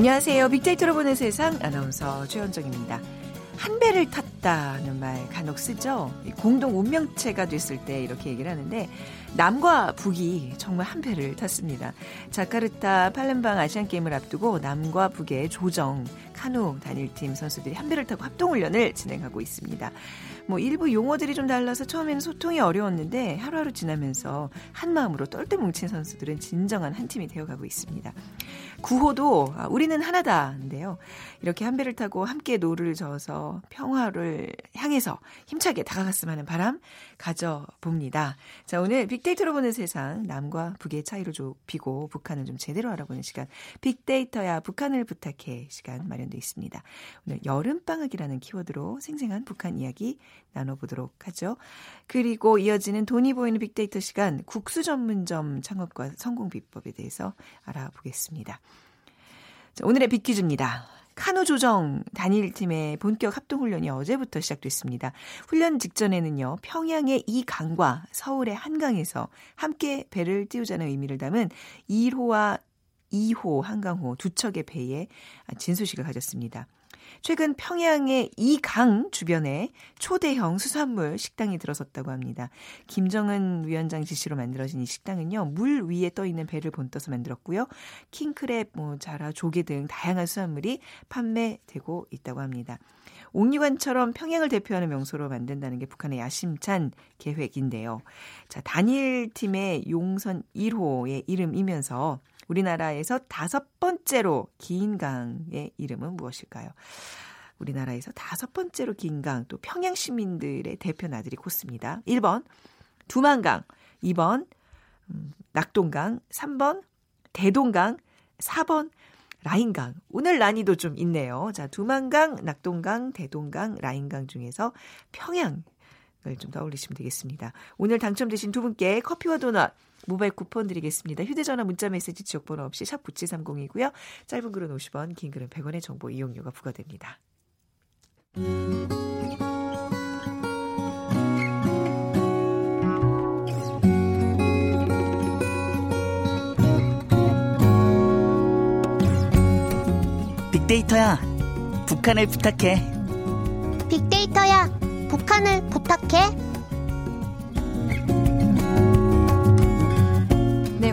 안녕하세요. 빅데이터로 보는 세상 아나운서 최현정입니다. 한 배를 탔다는 말 간혹 쓰죠. 공동 운명체가 됐을 때 이렇게 얘기를 하는데 남과 북이 정말 한 배를 탔습니다. 자카르타 팔렘방 아시안 게임을 앞두고 남과 북의 조정 카누 단일팀 선수들이 한 배를 타고 합동 훈련을 진행하고 있습니다. 뭐 일부 용어들이 좀 달라서 처음에는 소통이 어려웠는데 하루하루 지나면서 한 마음으로 똘똘 뭉친 선수들은 진정한 한 팀이 되어가고 있습니다. 구호도 아, 우리는 하나다인데요. 이렇게 한 배를 타고 함께 노를 저어서 평화를 향해서 힘차게 다가갔으면 하는 바람 가져봅니다. 자, 오늘 빅데이터로 보는 세상 남과 북의 차이를 좁히고 북한을 좀 제대로 알아보는 시간 빅데이터야 북한을 부탁해 시간 마련돼 있습니다. 오늘 여름방학이라는 키워드로 생생한 북한 이야기 나눠보도록 하죠. 그리고 이어지는 돈이 보이는 빅데이터 시간 국수 전문점 창업과 성공 비법에 대해서 알아보겠습니다. 자, 오늘의 빅퀴즈입니다. 카누 조정 단일팀의 본격 합동훈련이 어제부터 시작됐습니다. 훈련 직전에는요, 평양의 이 강과 서울의 한강에서 함께 배를 띄우자는 의미를 담은 1호와 2호 한강호 두 척의 배에 진수식을 가졌습니다. 최근 평양의 이강 주변에 초대형 수산물 식당이 들어섰다고 합니다. 김정은 위원장 지시로 만들어진 이 식당은요, 물 위에 떠 있는 배를 본떠서 만들었고요. 킹크랩, 뭐 자라, 조개 등 다양한 수산물이 판매되고 있다고 합니다. 옥류관처럼 평양을 대표하는 명소로 만든다는 게 북한의 야심찬 계획인데요. 자, 단일 팀의 용선 1호의 이름이면서 우리나라에서 다섯 번째로 긴 강의 이름은 무엇일까요? 우리나라에서 다섯 번째로 긴 강, 또 평양 시민들의 대표 나들이 코스입니다. 1번, 두만강, 2번, 음, 낙동강, 3번, 대동강, 4번, 라인강. 오늘 난이도 좀 있네요. 자, 두만강, 낙동강, 대동강, 라인강 중에서 평양 좀 떠올리시면 되겠습니다. 오늘 당첨되신 두 분께 커피와 도넛 모바일 쿠폰 드리겠습니다. 휴대전화 문자 메시지 지역번호 없이 샵 9730이고요. 짧은 글은 50원, 긴 글은 100원의 정보 이용료가 부과됩니다. 빅데이터야, 북한을 부탁해. 빅데이터야, 북한을 부탁해.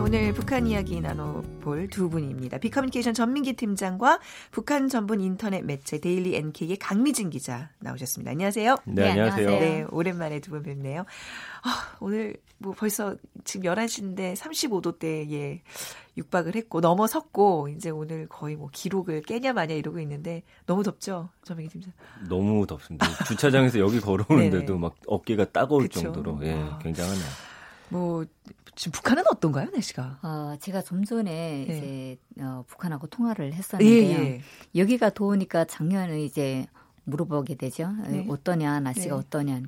오늘 북한 이야기 나눠볼 두 분입니다. 비커뮤니케이션 전민기 팀장과 북한 전문 인터넷 매체 데일리 NK의 강미진 기자 나오셨습니다. 안녕하세요. 네, 네 안녕하세요. 네, 오랜만에 두 분 뵙네요. 아, 오늘 뭐 벌써 지금 11시인데 35도대에 육박을 했고 넘어섰고 이제 오늘 거의 뭐 기록을 깨냐 마냐 이러고 있는데 너무 덥죠, 전민기 팀장. 너무 덥습니다. 주차장에서 여기 걸어오는데도 막 어깨가 따가울 그쵸? 정도로 예, 굉장하네요. 뭐 지금 북한은 어떤가요, 날씨가? 어, 제가 좀 전에 예. 이제 어, 북한하고 통화를 했었는데요. 예, 예. 여기가 더우니까 작년에 이제 물어보게 되죠. 네. 어떠냐, 날씨가 네. 어떠냐.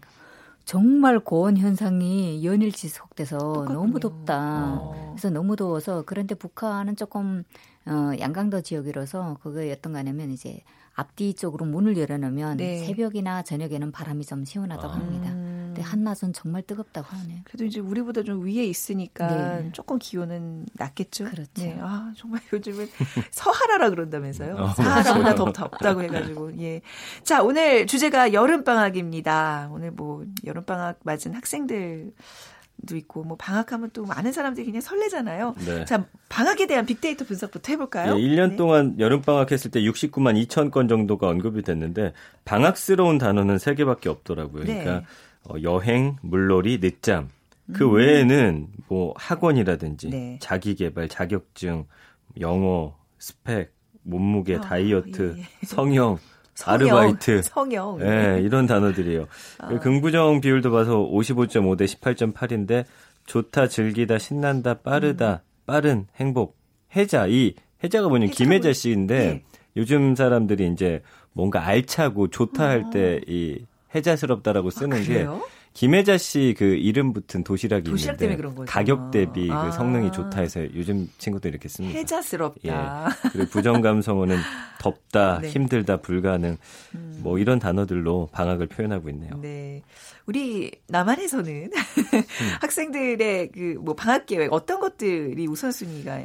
정말 고온 현상이 연일 지속돼서 똑같군요. 너무 덥다. 어. 그래서 너무 더워서 그런데 북한은 조금 어, 양강도 지역이라서 그게 어떤 거냐면 이제 앞뒤 쪽으로 문을 열어놓으면 네. 새벽이나 저녁에는 바람이 좀 시원하다고 아. 합니다. 근데 한낮은 정말 뜨겁다고 하네요. 그래도 이제 우리보다 좀 위에 있으니까 네. 조금 기온은 낮겠죠. 그렇죠. 네. 아 정말 요즘은 서하라라 그런다면서요. 어, 사하라보다 더 덥다고 해가지고 예. 자 오늘 주제가 여름 방학입니다. 오늘 뭐 여름 방학 맞은 학생들. 도 있고 뭐 방학하면 또 많은 사람들이 그냥 설레잖아요. 네. 자 방학에 대한 빅데이터 분석부터 해볼까요? 네, 1년 네. 동안 여름 방학했을 때 69만 2천 건 정도가 언급이 됐는데 방학스러운 단어는 3 개밖에 없더라고요. 네. 그러니까 어, 여행, 물놀이, 늦잠. 그 음. 외에는 뭐 학원이라든지 네. 자기 개발, 자격증, 영어, 스펙, 몸무게, 아, 다이어트, 예. 성형, 성형, 아르바이트, 성형, 예, 이런 단어들이에요. 아. 그 긍부정 비율도 봐서 55.5 대 18.8인데 좋다, 즐기다, 신난다, 빠르다, 음. 빠른 행복, 해자 이 해자가 뭐냐면 김혜자 씨인데 네. 요즘 사람들이 이제 뭔가 알차고 좋다 할 때이 아. 해자스럽다라고 쓰는 아, 게 김혜자 씨 그 이름 붙은 도시락이 도시락 있는데 가격 대비 그 아. 그 성능이 좋다 해서 요즘 친구들 이렇게 씁니다. 해자스럽다. 예. 그리고 부정 감성어는 덥다, 네. 힘들다, 불가능 음. 뭐 이런 단어들로 방학을 표현하고 있네요. 네. 우리 남한에서는 음. 학생들의 그 뭐 방학 계획 어떤 것들이 우선순위가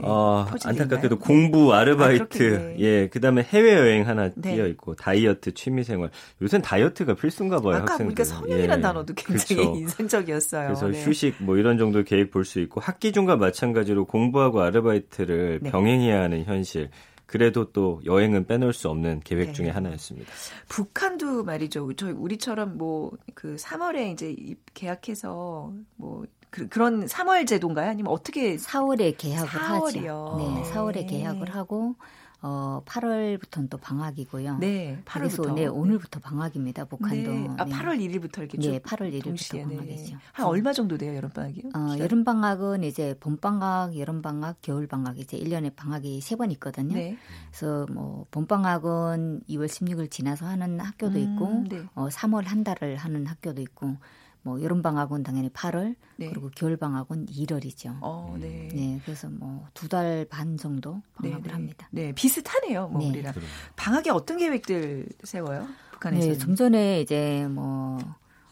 어, 안타깝게도 공부 아르바이트 아, 예 그다음에 해외 여행 하나 네. 띄어 있고 다이어트 취미 생활 요새는 다이어트가 필수인가 봐요 아까 학생들. 보니까 성형이란 예. 단어도 굉장히 그렇죠. 인상적이었어요. 그래서 네. 휴식 뭐 이런 정도 계획 볼 수 있고 학기 중과 마찬가지로 공부하고 아르바이트를 네. 병행해야 하는 현실. 그래도 또 여행은 빼놓을 수 없는 계획 네. 중에 하나였습니다. 북한도 말이죠. 저희 우리처럼 뭐 그 3월에 이제 계약해서 뭐 그, 런 3월 제도인가요? 아니면 어떻게 4월에 계약을 4월이요. 하죠. 네, 4월에 계약을 하고 어 8월부터는 또 방학이고요. 네, 8월부터. 네, 오늘부터 방학입니다. 북한도. 네. 아, 8월 1일부터 이렇게 네, 8월 1일부터 동시에, 방학이죠. 네. 한 얼마 정도 돼요, 여름 방학이요? 어, 여름 방학은 이제 봄 방학, 여름 방학, 겨울 방학 이제 1년에 방학이 세 번 있거든요. 네. 그래서 뭐봄 방학은 2월 16일 지나서 하는 학교도 있고 음, 네. 어 3월 한 달을 하는 학교도 있고 뭐 여름 방학은 당연히 8월 네. 그리고 겨울 방학은 1월이죠. 어, 네. 네. 그래서 뭐 두 달 반 정도 방학을 네, 네. 합니다. 네, 비슷하네요. 뭐 네. 우리랑 방학에 어떤 계획들 세워요? 북한에서? 네, 좀 전에 이제 뭐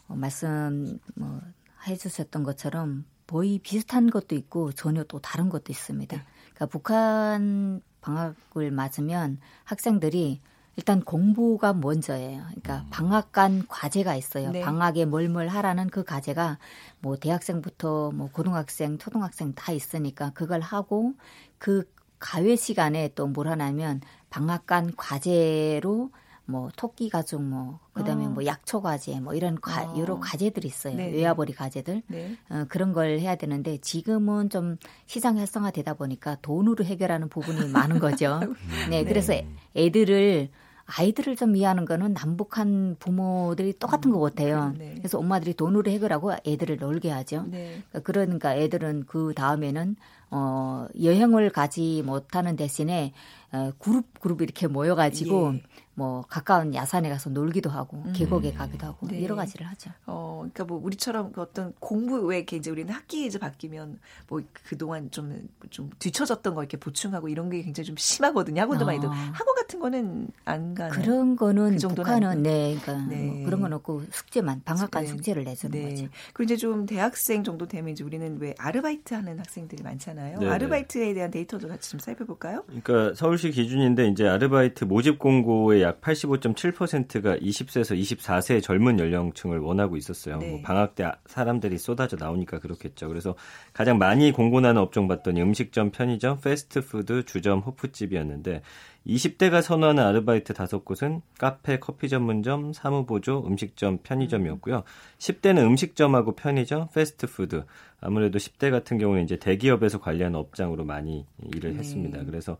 어, 말씀 뭐 해주셨던 것처럼 거의 비슷한 것도 있고 전혀 또 다른 것도 있습니다. 네. 그러니까 북한 방학을 맞으면 학생들이 일단 공부가 먼저예요. 그러니까 음. 방학간 과제가 있어요. 네. 방학에 뭘뭘 하라는 그 과제가 뭐 대학생부터 뭐 고등학생, 초등학생 다 있으니까 그걸 하고 그 가외 시간에 또 뭘 하냐면 방학간 과제로 뭐 토끼 가죽 뭐 그다음에 어. 뭐 약초 과제 뭐 이런 과, 어. 여러 과제들이 있어요. 네. 외화벌이 과제들 네. 어, 그런 걸 해야 되는데 지금은 좀 시장 활성화 되다 보니까 돈으로 해결하는 부분이 많은 거죠. 네, 네. 그래서 애들을 아이들을 좀 이해하는 거는 남북한 부모들이 똑같은 것 같아요. 네. 그래서 엄마들이 돈으로 해결하고 애들을 놀게 하죠. 네. 그러니까 애들은 그 다음에는 어 여행을 가지 못하는 대신에 어, 그룹 그룹 이렇게 모여가지고 예. 뭐 가까운 야산에 가서 놀기도 하고 음. 계곡에 가기도 하고 네. 여러 가지를 하죠. 어, 그러니까 뭐 우리처럼 그 어떤 공부 왜 이렇게 이제 우리는 학기 이제 바뀌면 뭐 그 동안 좀 좀 뒤쳐졌던 거 이렇게 보충하고 이런 게 굉장히 좀 심하거든요. 학원도 어. 많이 도 학원 같은 거는 안 가는 그런 거는 그 북한은 네, 그러니까 네. 뭐 그런 건 없고 숙제만 방학간 네. 숙제를 내주는 네. 거죠. 그리고 이제 좀 대학생 정도 되면 이제 우리는 왜 아르바이트 하는 학생들이 많잖아요. 네네. 아르바이트에 대한 데이터도 같이 좀 살펴볼까요? 그러니까 서울시 기준인데 이제 아르바이트 모집 공고의 약 85.7%가 20세에서 24세 젊은 연령층을 원하고 있었어요. 네. 뭐 방학 때 사람들이 쏟아져 나오니까 그렇겠죠. 그래서 가장 많이 공고나는 업종 봤더니 음식점, 편의점, 패스트푸드, 주점, 호프집이었는데 20대가 선호하는 아르바이트 다섯 곳은 카페, 커피 전문점, 사무보조, 음식점, 편의점이었고요. 10대는 음식점하고 편의점, 패스트푸드. 아무래도 10대 같은 경우는 이제 대기업에서 관리하는 업장으로 많이 일을 네. 했습니다. 그래서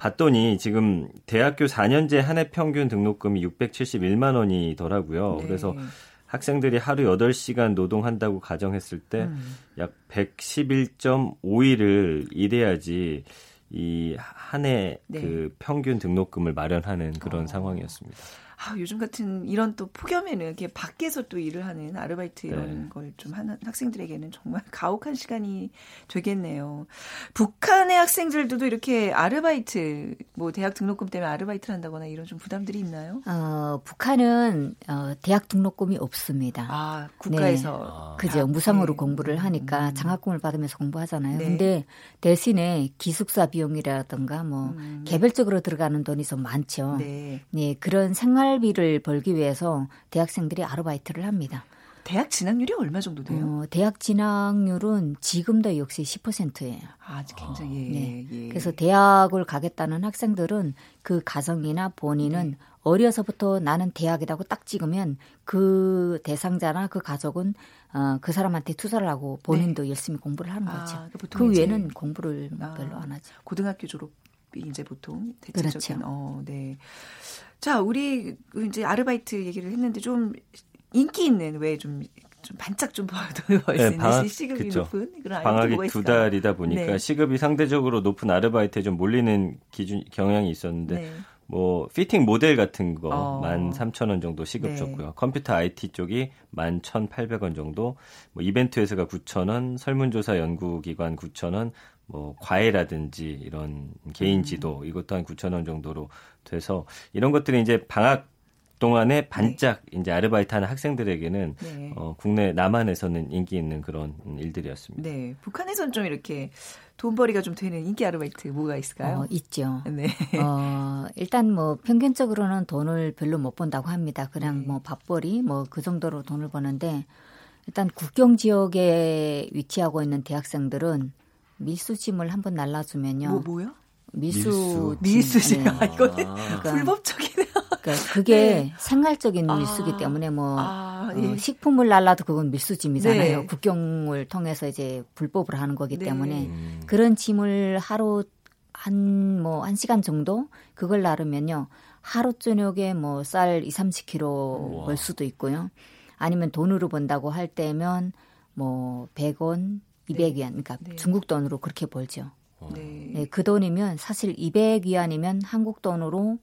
봤더니 지금 대학교 4년제 한 해 평균 등록금이 671만 원이더라고요. 네. 그래서 학생들이 하루 8시간 노동한다고 가정했을 때약 음. 111.5일을 일해야지 이 한 해그 네. 평균 등록금을 마련하는 그런 어. 상황이었습니다. 아, 요즘 같은 이런 또 폭염에는 이렇게 밖에서 또 일을 하는 아르바이트 이런 네. 걸좀 하는 학생들에게는 정말 가혹한 시간이 되겠네요. 북한의 학생들도 이렇게 아르바이트 뭐 대학 등록금 때문에 아르바이트를 한다거나 이런 좀 부담들이 있나요? 어, 북한은 어, 대학 등록금이 없습니다. 아, 국가에서 네. 아. 그죠. 무상으로 네. 공부를 하니까 음. 장학금을 받으면서 공부하잖아요. 네. 근데 대신에 기숙사 비용이라든가 뭐 음. 개별적으로 들어가는 돈이 좀 많죠. 네. 네, 그런 생활 생활비를 벌기 위해서 대학생들이 아르바이트를 합니다. 대학 진학률이 얼마 정도 돼요? 어, 대학 진학률은 지금도 역시 10%예요. 아, 굉장히. 예, 네. 예. 그래서 대학을 가겠다는 학생들은 그 가정이나 본인은 네. 어려서부터 나는 대학이라고 딱 찍으면 그 대상자나 그 가족은 어, 그 사람한테 투자를 하고 본인도 네. 열심히 공부를 하는 아, 거죠. 아, 그 외에는 공부를 아, 별로 안 하죠. 고등학교 졸업 이 이제 보통 대체적인 그렇죠. 어, 네. 자, 우리 이제 아르바이트 얘기를 했는데 좀 인기 있는 왜좀 좀 반짝 좀 벌어도 벌수 네, 있는 시급이 그쵸. 높은 그런 방학이 두 달이다 보니까 네. 시급이 상대적으로 높은 아르바이트에 좀 몰리는 기준 경향이 있었는데 네. 뭐 피팅 모델 같은 거 어. 13,000원 정도 시급 네. 줬고요. 컴퓨터 IT 쪽이 11,800원 정도, 뭐 이벤트 회사가 9,000원, 설문조사 연구기관 9,000원, 뭐 과외라든지 이런 개인 음. 지도 이것도 한 9천 원 정도로 돼서 이런 것들이 이제 방학 동안에 반짝 네. 이제 아르바이트하는 학생들에게는 네. 어, 국내 남한에서는 인기 있는 그런 일들이었습니다. 네, 북한에서는 좀 이렇게 돈벌이가 좀 되는 인기 아르바이트 뭐가 있을까요? 어, 있죠. 네. 어, 일단 뭐 평균적으로는 돈을 별로 못 번다고 합니다. 그냥 네. 뭐 밥벌이 뭐 그 정도로 돈을 버는데 일단 국경 지역에 위치하고 있는 대학생들은 밀수짐을 한번 날라주면요. 뭐 뭐요? 밀수 밀수지 네. 아, 이거 그러니까, 불법적이네요. 그러니까 그게 네. 생활적인 아. 밀수기 때문에 뭐 아, 예. 어, 식품을 날라도 그건 밀수짐이잖아요. 네. 국경을 통해서 이제 불법으로 하는 거기 네. 때문에 음. 그런 짐을 하루 한 뭐 한 시간 정도 그걸 나르면요. 하루 저녁에 뭐 쌀 2, 30kg 벌 수도 있고요. 아니면 돈으로 번다고 할 때면 뭐 100원, 200위안 그러니까 네. 중국 돈으로 그렇게 벌죠. 네. 네. 그 돈이면 사실 200위안이면 한국 돈으로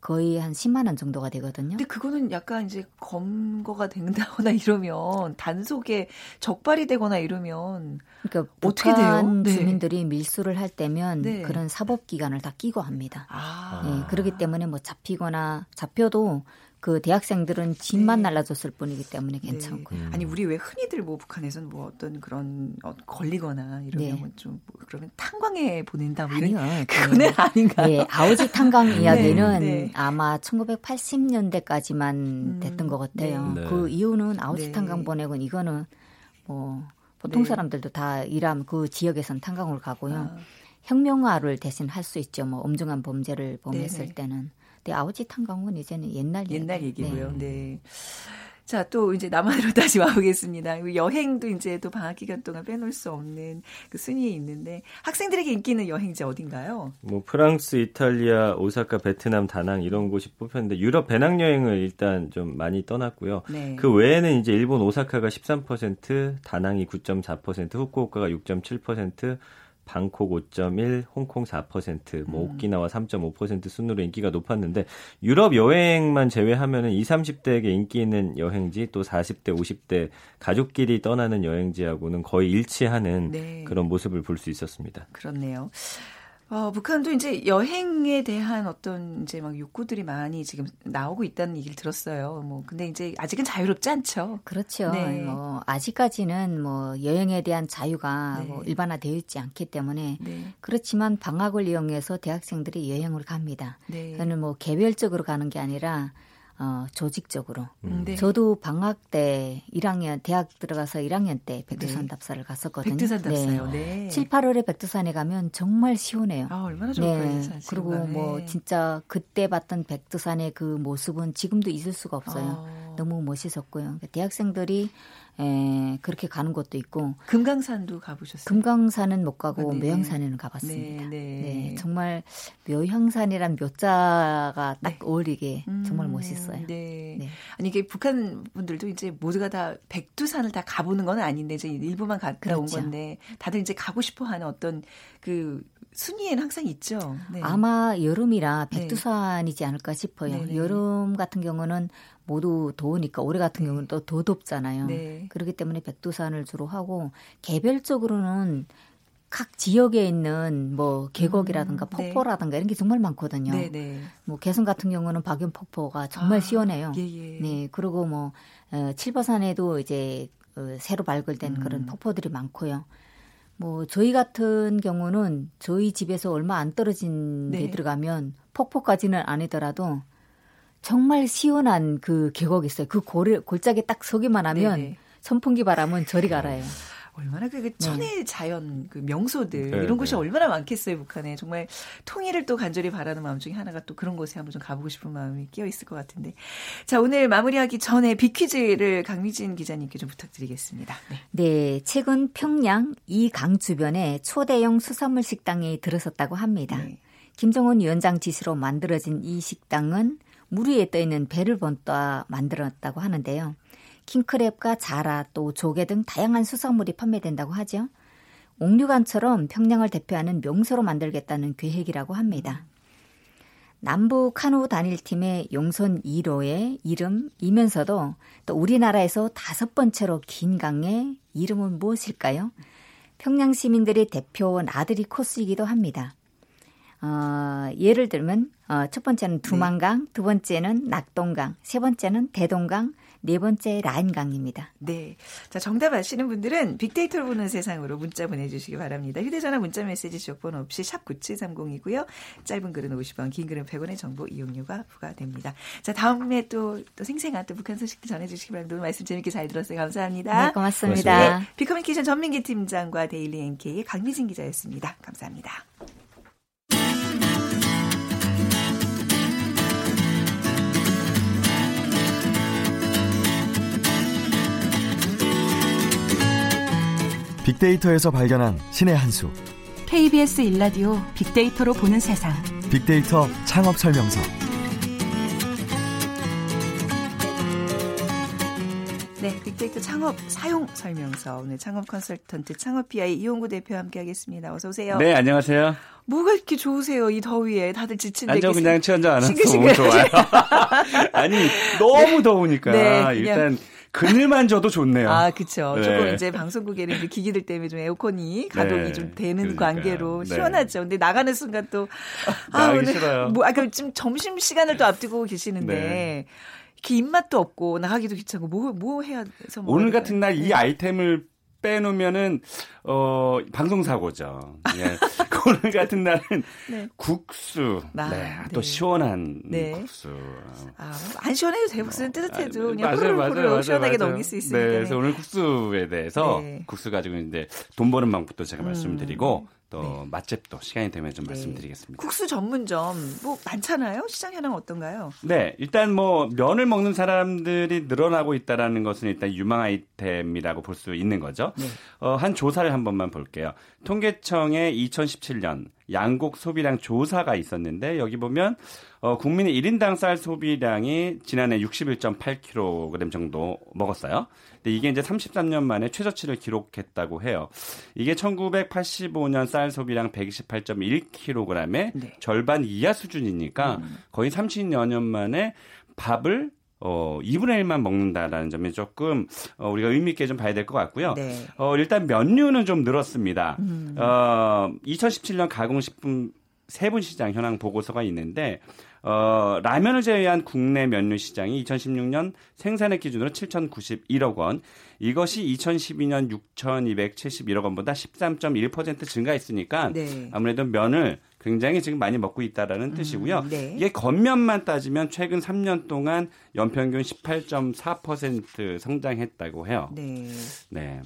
거의 한 10만 원 정도가 되거든요. 근데 그거는 약간 이제 검거가 된다거나 이러면 단속에 적발이 되거나 이러면 그러니까 어떻게 돼요? 네. 주민들이 밀수를 할 때면 네. 그런 사법 기관을 다 끼고 합니다. 아. 네, 그렇기 때문에 뭐 잡히거나 잡혀도 그 대학생들은 집만 네. 날라줬을 뿐이기 때문에 네. 괜찮고요. 네. 아니 우리 왜 흔히들 뭐 북한에서는 뭐 어떤 그런 어, 걸리거나 이러면 네. 좀 뭐 그러면 탄광에 보낸다 뭐 아니요. 그거는 아닌가요? 네, 아우지 탄광 네, 이야기는 네. 아마 1980년대까지만 음, 됐던 것 같아요. 그 이유는 아우지 탄광 보내고 이거는 뭐 보통 사람들도 다 일하면 그 지역에선 탄광을 가고요. 아. 혁명화를 대신 할 수 있죠. 뭐 엄중한 범죄를 범했을 때는. 근데 아우지 탄광은 이제는 옛날 옛날 얘기. 얘기고요. 네. 네. 자, 또 이제 남한으로 다시 와보겠습니다. 여행도 이제 또 방학 기간 동안 빼놓을 수 없는 그 순위에 있는데 학생들에게 인기 있는 여행지 어딘가요? 뭐 프랑스, 이탈리아, 오사카, 베트남, 다낭 이런 곳이 뽑혔는데 유럽 배낭여행을 일단 좀 많이 떠났고요. 네. 그 외에는 이제 일본 오사카가 13%, 다낭이 9.4%, 후쿠오카가 6.7%, 방콕 5.1, 홍콩 4%, 뭐 음. 오키나와 3.5% 순으로 인기가 높았는데 유럽 여행만 제외하면은 20, 30대에게 인기 있는 여행지 또 40대, 50대 가족끼리 떠나는 여행지하고는 거의 일치하는 네. 그런 모습을 볼 수 있었습니다. 그렇네요. 어, 북한도 이제 여행에 대한 어떤 이제 막 욕구들이 많이 지금 나오고 있다는 얘기를 들었어요. 뭐 근데 이제 아직은 자유롭지 않죠. 그렇죠. 네. 뭐 아직까지는 뭐 여행에 대한 자유가 네. 뭐 일반화되어 있지 않기 때문에 네. 그렇지만 방학을 이용해서 대학생들이 여행을 갑니다. 네. 그는 뭐 개별적으로 가는 게 아니라 어, 조직적으로. 음. 네. 저도 방학 때 1학년 대학 들어가서 1학년 때 백두산 네. 답사를 갔었거든요. 백두산 답사요. 네. 네. 7, 8월에 백두산에 가면 정말 시원해요. 아, 얼마나 좋을까요? 네. 그리고 뭐 진짜 그때 봤던 백두산의 그 모습은 지금도 잊을 수가 없어요. 아. 너무 멋있었고요. 그러니까 대학생들이 에, 그렇게 가는 것도 있고 금강산도 가보셨어요? 금강산은 못 가고 아, 네. 묘향산에는 가봤습니다. 네, 네. 네, 정말 묘향산이란 묘자가 딱 네. 어울리게 정말 음, 멋있어요. 네. 네. 아니 이게 북한 분들도 이제 모두가 다 백두산을 다 가보는 건 아닌데 이제 일부만 갔다 그렇죠. 온 건데 다들 이제 가고 싶어하는 어떤 그 순위에는 항상 있죠. 네. 아마 여름이라 백두산이지 않을까 싶어요. 네네. 여름 같은 경우는 모두 더우니까 올해 같은 경우는 또 더 덥잖아요. 네. 그렇기 때문에 백두산을 주로 하고 개별적으로는 각 지역에 있는 뭐 계곡이라든가 음, 네. 폭포라든가 네. 이런 게 정말 많거든요. 네, 네. 뭐 개성 같은 경우는 박연 폭포가 정말 아, 시원해요. 예, 예. 네, 그리고 뭐 어, 칠버산에도 이제 어, 새로 발굴된 음. 그런 폭포들이 많고요. 뭐 저희 같은 경우는 저희 집에서 얼마 안 떨어진 데 네. 들어가면 폭포까지는 아니더라도 정말 시원한 그 계곡이 있어요. 그 골, 골짜기 딱 서기만 하면 네네. 선풍기 바람은 저리 가라요. 얼마나 그, 그 천혜 네. 자연 그 명소들 네, 이런 곳이 네. 얼마나 많겠어요 북한에 정말 통일을 또 간절히 바라는 마음 중에 하나가 또 그런 곳에 한번 좀 가보고 싶은 마음이 끼어 있을 것 같은데 자 오늘 마무리하기 전에 비퀴즈를 강미진 기자님께 좀 부탁드리겠습니다. 네, 네 최근 평양 이강 주변에 초대형 수산물 식당이 들어섰다고 합니다. 네. 김정은 위원장 지시로 만들어진 이 식당은 물 위에 떠 있는 배를 번떠 만들었다고 하는데요. 킹크랩과 자라 또 조개 등 다양한 수산물이 판매된다고 하죠. 옥류관처럼 평양을 대표하는 명소로 만들겠다는 계획이라고 합니다. 남부 카누 단일팀의 용선 1호의 이름이면서도 또 우리나라에서 다섯 번째로 긴 강의 이름은 무엇일까요? 평양 시민들이 대표원 아들이 코스이기도 합니다. 어, 예를 들면 어, 첫 번째는 두만강, 네. 두 번째는 낙동강, 세 번째는 대동강, 네 번째 라인강입니다. 네. 자, 정답 아시는 분들은 빅데이터로 보는 세상으로 문자 보내주시기 바랍니다. 휴대전화 문자 메시지 지역번호 없이 샵 9730이고요. 짧은 글은 50원, 긴 글은 100원의 정보 이용료가 부과됩니다. 자, 다음에 또, 또 생생한 또 북한 소식도 전해주시기 바랍니다. 오늘 말씀 재밌게 잘 들었어요. 감사합니다. 네, 고맙습니다. 네, 비커뮤니케이션 전민기 팀장과 데일리 NK의 강미진 기자였습니다. 감사합니다. 빅데이터에서 발견한 신의 한 수. KBS 일라디오 빅데이터로 보는 세상. 빅데이터 창업 설명서. 네, 빅데이터 창업 사용 설명서. 오늘 창업 컨설턴트 창업 PI 이용구 대표 함께 하겠습니다. 어서 오세요. 네, 안녕하세요. 뭐가 이렇게 좋으세요? 이 더위에 다들 지친데. 아니요, 그냥 취한자 안 해서 너무 좋아요. 아니, 너무 더우니까 네, 일단 그 늘만 줘도 좋네요. 아, 그쵸. 네. 조금 이제 방송국에는 기기들 때문에 좀 에어컨이 가동이 네. 좀 되는 그러니까요. 관계로 네. 시원하죠. 근데 나가는 순간 또 아, 오늘 싫어요. 뭐 아까 지금 점심 시간을 또 앞두고 계시는데 네. 이렇게 입맛도 없고 나가기도 귀찮고 뭐뭐 뭐 해야 해서 오늘 같은 날이 네. 아이템을 빼놓으면은 어 방송 사고죠. 예. 오늘 같은 날은 네. 국수, 아, 네. 또 네. 시원한 네. 국수. 아, 안 시원해도 돼. 국수는 뜨뜻해도 아, 그냥 맞아요, 맞아요, 맞아요, 시원하게 맞아요. 넘길 수 있으니까. 네, 그래서 오늘 국수에 대해서 네. 국수 가지고 이제 돈 버는 방법도 제가 음. 말씀드리고 또 네. 맛집도 시간이 되면 좀 네. 말씀드리겠습니다. 국수 전문점 뭐 많잖아요. 시장 현황 어떤가요? 네, 일단 뭐 면을 먹는 사람들이 늘어나고 있다라는 것은 일단 유망 아이템이라고 볼 수 있는 거죠. 네. 어, 한 조사를 한 번만 볼게요. 통계청의 2017년 양곡 소비량 조사가 있었는데 여기 보면 어, 국민의 1인당 쌀 소비량이 지난해 61.8kg 정도 먹었어요. 근데 이게 이제 33년 만에 최저치를 기록했다고 해요. 이게 1985년 쌀 소비량 128.1kg의 네. 절반 이하 수준이니까 음. 거의 30여 년 만에 밥을 어, 2분의 1만 먹는다라는 점이 조금 어, 우리가 의미 있게 좀 봐야 될 것 같고요. 네. 어, 일단 면류는 좀 늘었습니다. 음. 어, 2017년 가공식품 세분 시장 현황 보고서가 있는데 어, 라면을 제외한 국내 면류 시장이 2016년 생산액 기준으로 7,091억 원, 이것이 2012년 6,271억 원보다 13.1% 증가했으니까 네. 아무래도 면을 굉장히 지금 많이 먹고 있다라는 음, 뜻이고요. 네. 이게 겉면만 따지면 최근 3년 동안 연평균 18.4% 성장했다고 해요. 네. 네.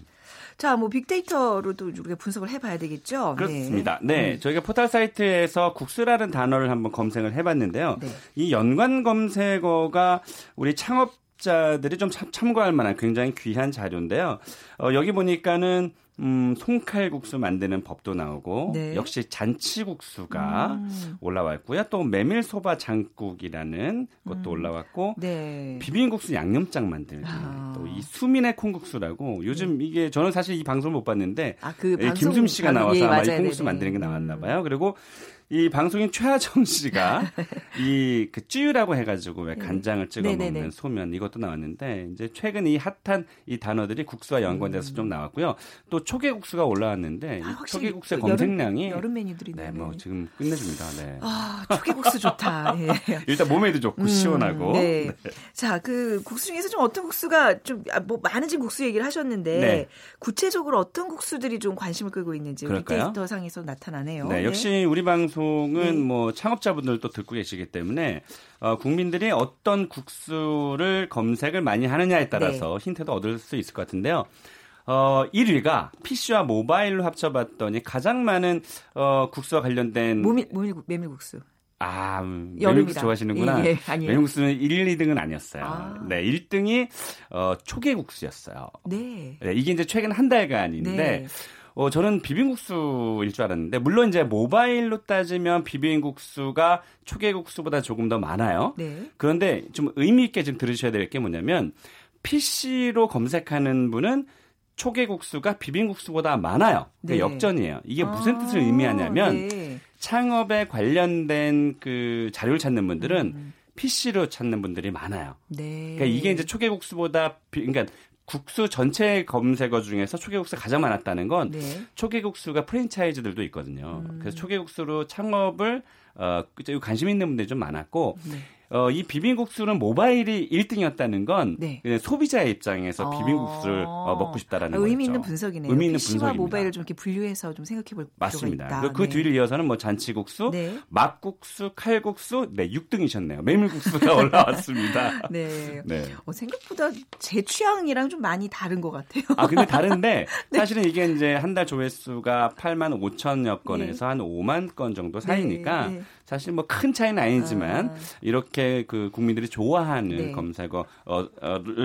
자, 뭐 빅데이터로도 우리가 분석을 해봐야 되겠죠. 그렇습니다. 네, 네. 음. 저희가 포털 사이트에서 국수라는 단어를 한번 검색을 해봤는데요. 네. 이 연관 검색어가 우리 창업 자들이 좀 참고할 만한 굉장히 귀한 자료인데요. 어, 여기 보니까는 음, 송칼국수 만드는 법도 나오고 네. 역시 잔치국수가 음. 올라왔고요. 또 메밀소바 장국이라는 것도 음. 올라왔고 네. 비빔국수 양념장 만들기 아. 또이 수민의 콩국수라고 요즘 네. 이게 저는 사실 이 방송을 못 봤는데 아, 그 예, 김수미 씨가 나와서 예, 아마 이 콩국수 만드는 게 나왔나 음. 봐요. 그리고 이 방송인 최하정 씨가 이그 찌유라고 해가지고 왜 네. 간장을 찍어 네네네. 먹는 소면 이것도 나왔는데 이제 최근 이 핫한 이 단어들이 국수와 연관돼서 음. 좀 나왔고요. 또 초계국수가 올라왔는데 아, 이 초계국수의 그 검색량이 여름, 여름 메뉴들이네. 네, 뭐 지금 끝내줍니다. 네. 아 초계국수 좋다. 예. 일단 몸에도 좋고 음, 시원하고. 네. 네. 자그 국수 중에서 좀 어떤 국수가 좀뭐 아, 많은 지금 국수 얘기를 하셨는데 네. 구체적으로 어떤 국수들이 좀 관심을 끌고 있는지 빅데이터 상에서 나타나네요. 네, 역시 네. 우리 방송 방송은 네. 뭐 창업자분들도 듣고 계시기 때문에 어, 국민들이 어떤 국수를 검색을 많이 하느냐에 따라서 네. 힌트도 얻을 수 있을 것 같은데요. 어, 1위가 PC와 모바일로 합쳐봤더니 가장 많은 어, 국수와 관련된 모밀, 모밀, 메밀국수. 아, 음, 메밀국수 좋아하시는구나. 예, 예. 메밀국수는 1, 2등은 아니었어요. 아. 네, 1등이 어, 초계국수였어요. 네. 네. 이게 이제 최근 한 달간인데 네. 어, 저는 비빔국수일 줄 알았는데, 물론 이제 모바일로 따지면 비빔국수가 초계국수보다 조금 더 많아요. 네. 그런데 좀 의미 있게 좀 들으셔야 될 게 뭐냐면, PC로 검색하는 분은 초계국수가 비빔국수보다 많아요. 네. 역전이에요. 이게 무슨 아, 뜻을 의미하냐면, 네. 창업에 관련된 그 자료를 찾는 분들은 음. PC로 찾는 분들이 많아요. 네. 그러니까 이게 이제 초계국수보다 비, 그러니까 국수 전체 검색어 중에서 초계국수가 가장 많았다는 건 네. 초계국수가 프랜차이즈들도 있거든요. 음. 그래서 초계국수로 창업을 어, 관심 있는 분들이 좀 많았고 네. 어, 이 비빔국수는 모바일이 1등이었다는 건 네. 소비자의 입장에서 비빔국수를 어, 먹고 싶다라는 거죠. 의미 있는 분석이네요. 의미 있는 분석입니다. 모바일을 좀 이렇게 분류해서 좀 생각해 볼 맞습니다. 필요가 있다. 그, 그 네. 뒤를 이어서는 뭐 잔치국수, 네. 막국수, 칼국수, 네 6등이셨네요. 메밀국수가 올라왔습니다. 네. 네. 어, 생각보다 제 취향이랑 좀 많이 다른 것 같아요. 아 근데 다른데 네. 사실은 이게 이제 한 달 조회수가 8만 5천여 건에서 한 5만 건 정도 사이니까 네, 네. 사실 뭐 큰 차이는 아니지만 아. 이렇게 그 국민들이 좋아하는 네. 검색어를 어,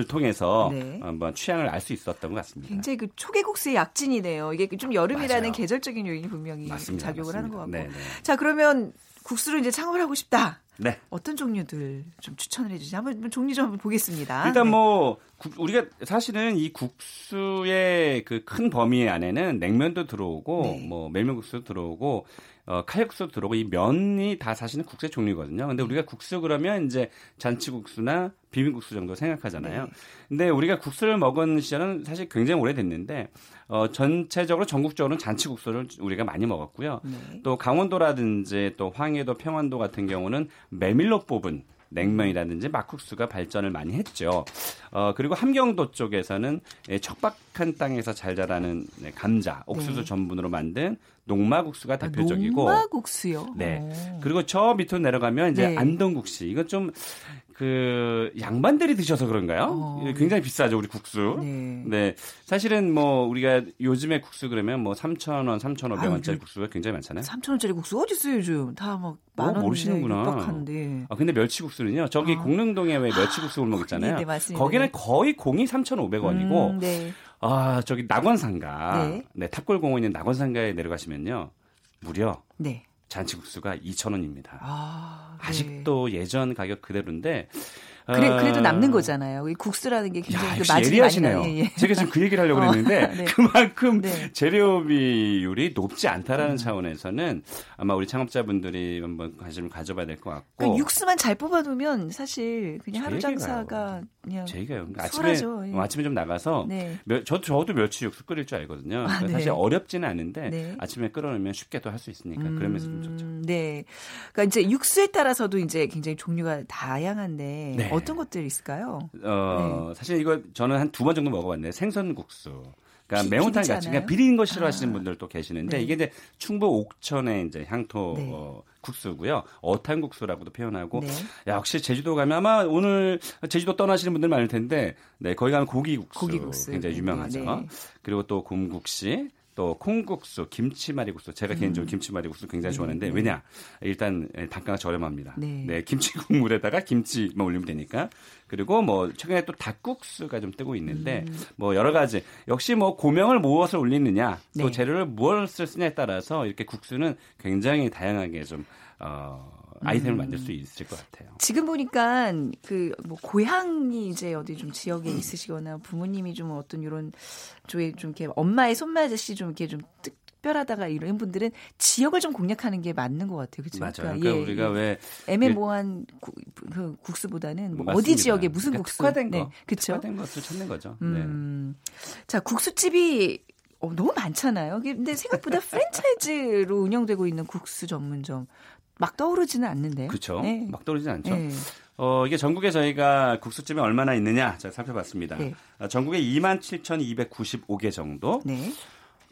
통해서 네. 한번 취향을 알 수 있었던 것 같습니다. 굉장히 그 초계국수의 약진이네요. 이게 좀 여름이라는 맞아요. 계절적인 요인이 분명히 맞습니다. 작용을 맞습니다. 하는 것 같고. 네네. 네. 자 그러면 국수를 이제 창업을 하고 싶다. 네. 어떤 종류들 좀 추천을 해주세요. 한번 종류 좀 보겠습니다. 일단 네. 뭐 우리가 사실은 이 국수의 그 큰 범위 안에는 냉면도 들어오고 네. 뭐 멜면국수도 들어오고 어, 칼국수 들어오고 이 면이 다 사실은 국수의 종류거든요. 근데 우리가 국수 그러면 이제 잔치국수나 비빔국수 정도 생각하잖아요. 네. 근데 우리가 국수를 먹은 시절은 사실 굉장히 오래됐는데 어, 전체적으로 전국적으로는 잔치국수를 우리가 많이 먹었고요. 네. 또 강원도라든지 또 황해도, 평안도 같은 경우는 메밀로 뽑은 냉면이라든지 막국수가 발전을 많이 했죠. 어, 그리고 함경도 쪽에서는 예, 척박한 땅에서 잘 자라는 네, 감자, 옥수수 네. 전분으로 만든 녹마국수가 아, 대표적이고. 아, 녹마국수요? 네. 오. 그리고 저 밑으로 내려가면 이제 네. 안동국시. 이건 좀 그 양반들이 드셔서 그런가요? 어. 예, 굉장히 비싸죠 우리 국수. 네. 네. 사실은 뭐 우리가 요즘에 국수 그러면 뭐 3,000원, 3,500원짜리 국수가 굉장히 많잖아요. 3,000원짜리 국수 어디 있어요 요즘? 다막 만 원. 모르시는구나. 육박한데. 아 근데 멸치국수는요. 저기 아. 공릉동에 왜 멸치국수 골목 있잖아요. 네, 네, 거기는 거의 공이 3,500원이고. 음, 네. 아 저기 낙원상가. 네. 네 탑골공원 있는 낙원상가에 내려가시면요. 무려. 네. 잔치국수가 2,000원입니다. 아, 네. 직도 예전 가격 그대로인데 그래, 그래도 남는 거잖아요. 이 국수라는 게 굉장히 야, 그 맛이 예리하시네요. 예, 예. 제가 지금 그 얘기를 하려고 어, 그랬는데 네. 그만큼 네. 재료 비율이 높지 않다라는 음. 차원에서는 아마 우리 창업자분들이 한번 관심을 가져봐야 될 것 같고 그러니까 육수만 잘 뽑아두면 사실 그냥 하루 장사가 그냥 제가요. 그러니까 아침에 예. 어, 아침에 좀 나가서 네. 며, 저 저도 멸치 육수 끓일 줄 알거든요. 아, 그러니까 사실 어렵지는 않은데 네. 아침에 끓여놓으면 쉽게 또 할 수 있으니까 음, 그러면서 좀 좋죠. 네. 그러니까 이제 육수에 따라서도 이제 굉장히 종류가 다양한데 네. 어떤 것들이 있을까요? 어, 네. 사실 이거 저는 한 두 번 정도 먹어봤는데 생선국수. 그러니까 매운탕 같이 그냥 비린 거 싫어하시는 아. 분들도 계시는데 네. 이게 이제 충북 옥천의 이제 향토 네. 어, 국수고요. 어탕국수라고도 표현하고 네. 야, 역시 제주도 가면 아마 오늘 제주도 떠나시는 분들 많을 텐데 네, 거기 가면 고기국수, 고기국수. 굉장히 유명하죠. 네. 그리고 또 곰국시 또 콩국수, 김치말이국수. 제가 음. 개인적으로 김치말이국수 굉장히 네, 좋아하는데 네. 왜냐? 일단 단가가 저렴합니다. 네. 네 김치 국물에다가 김치만 올리면 되니까. 그리고 뭐 최근에 또 닭국수가 좀 뜨고 있는데 음. 뭐 여러 가지 역시 뭐 고명을 무엇을 올리느냐 또 네. 재료를 무엇을 쓰냐에 따라서 이렇게 국수는 굉장히 다양하게 좀 어. 아이템을 음. 만들 수 있을 것 같아요. 지금 보니까 그 뭐 고향이 이제 어디 좀 지역에 있으시거나 부모님이 좀 어떤 이런 쪽에 좀 이렇게 엄마의 손맛이 좀 이렇게 좀 특별하다가 이런 분들은 지역을 좀 공략하는 게 맞는 것 같아요. 그렇죠? 맞아요. 그러니까, 그러니까 예, 우리가 예. 왜 애매모호한 구, 그 국수보다는 뭐 어디 지역에 무슨 그러니까 국수 특화된 네. 거, 그렇죠? 특화된 것을 찾는 거죠. 음, 네. 자 국수집이 어, 너무 많잖아요. 근데 생각보다 프랜차이즈로 운영되고 있는 국수 전문점 막 떠오르지는 않는데요. 그렇죠. 네. 막 떠오르지는 않죠. 네. 어, 이게 전국에 저희가 국수집이 얼마나 있느냐 제가 살펴봤습니다. 네. 어, 전국에 27,295개 정도. 네.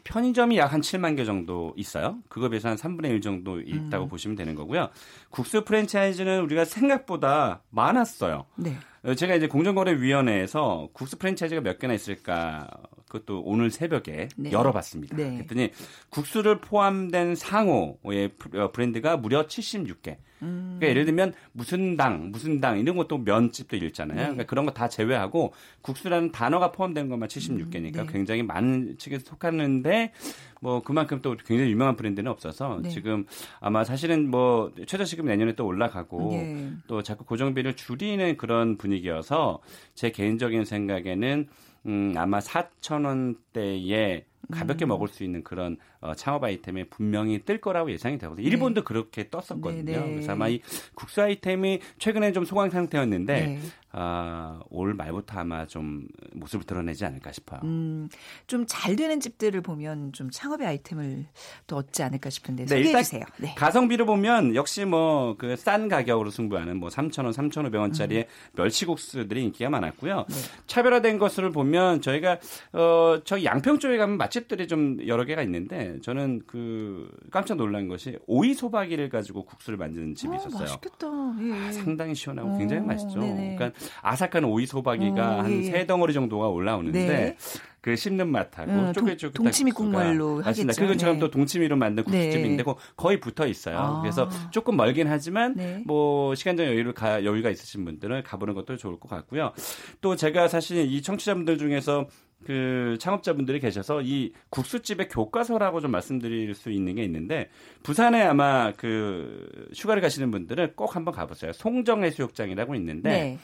편의점이 약 한 7만 개 정도 있어요. 그거 비해서 한 3분의 1 정도 있다고 음. 보시면 되는 거고요. 국수 프랜차이즈는 우리가 생각보다 많았어요. 네. 어, 제가 이제 공정거래위원회에서 국수 프랜차이즈가 몇 개나 있을까 그것도 오늘 새벽에 네. 열어봤습니다. 네. 그랬더니 국수를 포함된 상호의 어, 브랜드가 무려 76개. 음. 그러니까 예를 들면 무슨 당, 무슨 당 이런 것도 면집도 읽잖아요. 네. 그러니까 그런 거 다 제외하고 국수라는 단어가 포함된 것만 76개니까 음. 네. 굉장히 많은 측에 속하는데 뭐 그만큼 또 굉장히 유명한 브랜드는 없어서 네. 지금 아마 사실은 뭐 최저시급 내년에 또 올라가고 네. 또 자꾸 고정비를 줄이는 그런 분위기여서 제 개인적인 생각에는 음, 아마 4천 원대에 가볍게 음. 먹을 수 있는 그런 어, 창업 아이템이 분명히 뜰 거라고 예상이 되거든요. 네. 일본도 그렇게 떴었거든요. 네, 네. 그래서 아마 이 국수 아이템이 최근에 좀 소강 상태였는데 네. 아, 올 말부터 아마 좀 모습을 드러내지 않을까 싶어요. 음, 좀 잘 되는 집들을 보면 좀 창업의 아이템을 또 얻지 않을까 싶은데 네, 소개해 주세요. 네. 가성비를 보면 역시 뭐 그 싼 가격으로 승부하는 뭐 3,000원, 3,500원짜리의 음. 멸치국수들이 인기가 많았고요. 네. 차별화된 것을 보면 저희가 어 저기 양평 쪽에 가면 맛집들이 좀 여러 개가 있는데 저는 그 깜짝 놀란 것이 오이 소박이를 가지고 국수를 만드는 집이 어, 있었어요. 맛있겠다. 예. 아, 상당히 시원하고 오, 굉장히 맛있죠. 네네. 그러니까 아삭한 오이 소박이가 한세 예. 덩어리 정도가 올라오는데 네. 그 씹는 맛하고 음, 쫄깃쫄깃 동치미 국물로 하겠죠. 그건 네. 또 동치미로 만든 국수집인데 네. 거의 붙어 있어요. 아. 그래서 조금 멀긴 하지만 네. 뭐 시간적 여유를 가, 여유가 있으신 분들은 가보는 것도 좋을 것 같고요. 또 제가 사실 이 청취자분들 중에서 그 창업자분들이 계셔서 이 국수집의 교과서라고 좀 말씀드릴 수 있는 게 있는데 부산에 아마 그 휴가를 가시는 분들은 꼭 한번 가보세요. 송정 해수욕장이라고 있는데 네.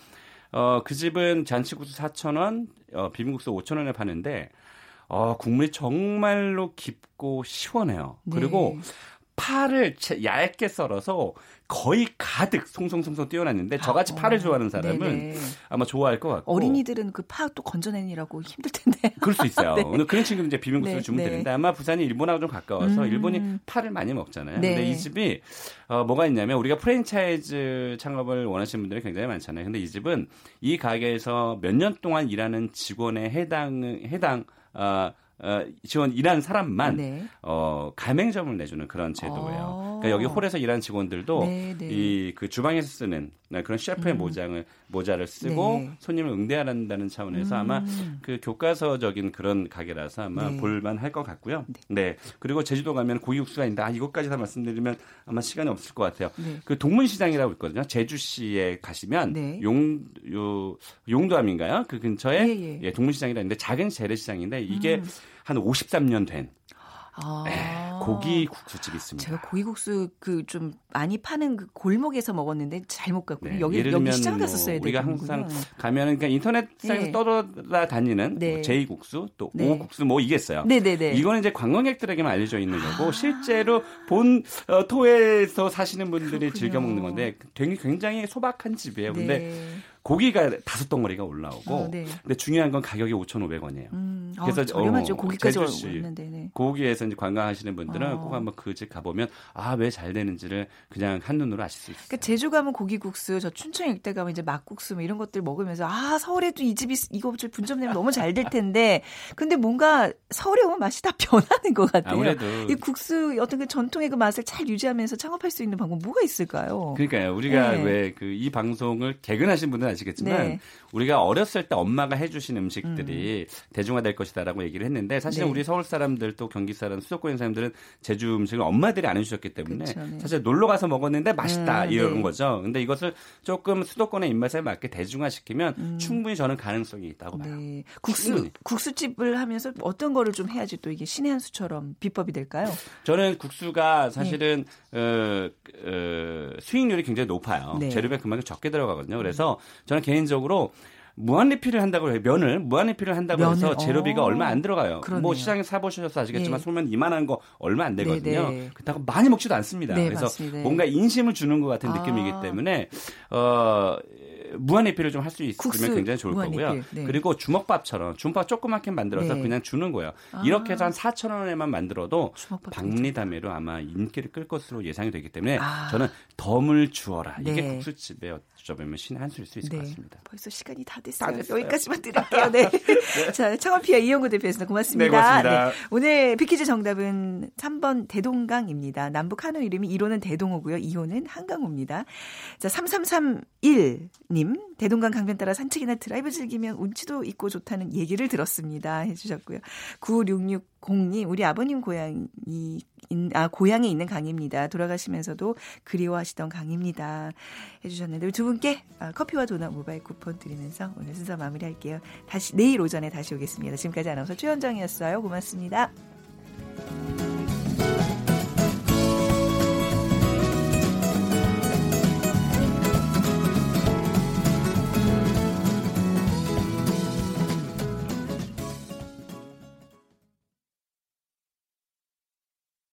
어, 그 집은 잔치국수 4,000원, 어, 비빔국수 5,000원에 파는데 어, 국물이 정말로 깊고 시원해요. 네. 그리고 파를 얇게 썰어서 거의 가득 송송송송 띄워놨는데 저같이 아, 파를 좋아하는 사람은 네네. 아마 좋아할 것 같고 어린이들은 그 파 또 건져내느라고 힘들 텐데 그럴 수 있어요. 네. 오늘 그런 친구는 이제 비빔국수를 네, 주면 네. 되는데 아마 부산이 일본하고 좀 가까워서 음. 일본이 파를 많이 먹잖아요. 네. 근데 이 집이 어, 뭐가 있냐면 우리가 프랜차이즈 창업을 원하시는 분들이 굉장히 많잖아요. 근데 이 집은 이 가게에서 몇 년 동안 일하는 직원의 해당 해당 어, 어, 지원 일하는 사람만 네. 어, 가맹점을 내주는 그런 제도예요. 어. 그러니까 여기 홀에서 일하는 직원들도 네, 네. 이그 주방에서 쓰는 네, 그런 셰프의 음. 모장을 모자를 쓰고 네. 손님을 응대한다는 차원에서 음. 아마 그 교과서적인 그런 가게라서 아마 네. 볼만 할 것 같고요. 네. 네. 그리고 제주도 가면 고기 육수가 있는데 아 이것까지 다 말씀드리면 아마 시간이 없을 것 같아요. 그 동문시장이라고 있거든요. 제주시에 가시면 용 요, 용도암인가요? 그 근처에 예, 예. 예 동문시장이라 있는데 작은 재래시장인데 이게 음. 한 53년 된 아. 네, 고기 국수집이 있습니다. 제가 고기 국수 그 좀 많이 파는 그 골목에서 먹었는데 잘못 갔고 네, 여기 여기 시장 갔었어야 뭐 우리가 항상 가면은 그러니까 인터넷상에서 네. 떠돌아다니는 네. 뭐 제이국수 또 네. 오국수 뭐 이게 있어요. 네네네. 네, 네. 이거는 이제 관광객들에게만 알려져 있는 거고 아. 실제로 본 어, 토에서 사시는 분들이 그렇군요. 즐겨 먹는 건데 되게 굉장히 소박한 집이에요. 근데 고기가 다섯 덩어리가 올라오고 어, 네. 근데 중요한 건 가격이 5,500원이에요. 음, 그래서 아, 저렴하죠. 어, 고기까지 왔는데 네. 고기에서 이제 관광하시는 분들은 어. 꼭 한번 그 집 가보면 아 왜 잘 되는지를 그냥 한 눈으로 아실 수 있어요. 그러니까 제주 가면 고기국수, 저 춘천 일대 가면 이제 막국수 뭐 이런 것들 먹으면서 아 서울에도 이 집이 이거 분점 내면 너무 잘 될 텐데 근데 뭔가 서울에 오면 맛이 다 변하는 것 같아요. 아무래도 이 국수 어떤 그 전통의 그 맛을 잘 유지하면서 창업할 수 있는 방법 뭐가 있을까요? 그러니까요. 우리가 네. 왜그 이 방송을 개근하신 분들은 아시겠지만 네. 우리가 어렸을 때 엄마가 해주신 음식들이 음. 대중화될 것이다라고 얘기를 했는데 사실은 네. 우리 서울 사람들 또 경기 사람 수도권 사람들은 제주 음식을 엄마들이 안 해주셨기 때문에 그쵸, 네. 사실 놀러 가서 먹었는데 맛있다 음, 이런 네. 거죠. 근데 이것을 조금 수도권의 입맛에 맞게 대중화시키면 음. 충분히 저는 가능성이 있다고 봐요. 네. 국수 충분히. 국수집을 하면서 어떤 거를 좀 해야지 또 이게 신의 한 수처럼 비법이 될까요? 저는 국수가 사실은 네. 어, 어, 수익률이 굉장히 높아요. 네. 재료비 그만큼 적게 들어가거든요. 그래서 저는 개인적으로 무한 리필을 한다고 해요. 면을 무한 리필을 한다고 면을, 해서 재료비가 어, 얼마 안 들어가요. 그러네요. 뭐 시장에 사 보셔서 아시겠지만 네. 소면 이만한 거 얼마 안 되거든요. 네, 네. 그렇다고 많이 먹지도 않습니다. 네, 그래서 맞습니다. 뭔가 인심을 주는 것 같은 아. 느낌이기 때문에 어 무한 리필을 좀 할 수 있으면 굉장히 좋을 거고요. 네. 그리고 주먹밥처럼 주먹밥 조그맣게 만들어서 네. 그냥 주는 거예요. 아. 이렇게 해서 한 4천 원에만 만들어도 박리담회로 아마 인기를 끌 것으로 예상이 되기 때문에 아. 저는 덤을 주어라. 이게 네. 국수집의 어쩌면 신의 한 수일 수 있을 것 네. 같습니다. 벌써 시간이 다 됐어요. 다 여기까지만 드릴게요. 네. 네. 자, 창업피아 이용구 대표였습니다. 고맙습니다. 네, 고맙습니다. 네. 오늘 비키즈 정답은 3번 대동강입니다. 남북 한우 이름이 1호는 대동호고요. 2호는 한강호입니다. 자, 3331님 대동강 강변 따라 산책이나 드라이브 즐기면 운치도 있고 좋다는 얘기를 들었습니다. 해주셨고요. 9660님 우리 아버님 고향이 아 고향에 있는 강입니다. 돌아가시면서도 그리워하시던 강입니다. 해주셨는데 두 분께 아, 커피와 도넛 모바일 쿠폰 드리면서 오늘 순서 마무리할게요. 다시 내일 오전에 다시 오겠습니다. 지금까지 아나운서 최현정이었어요. 고맙습니다.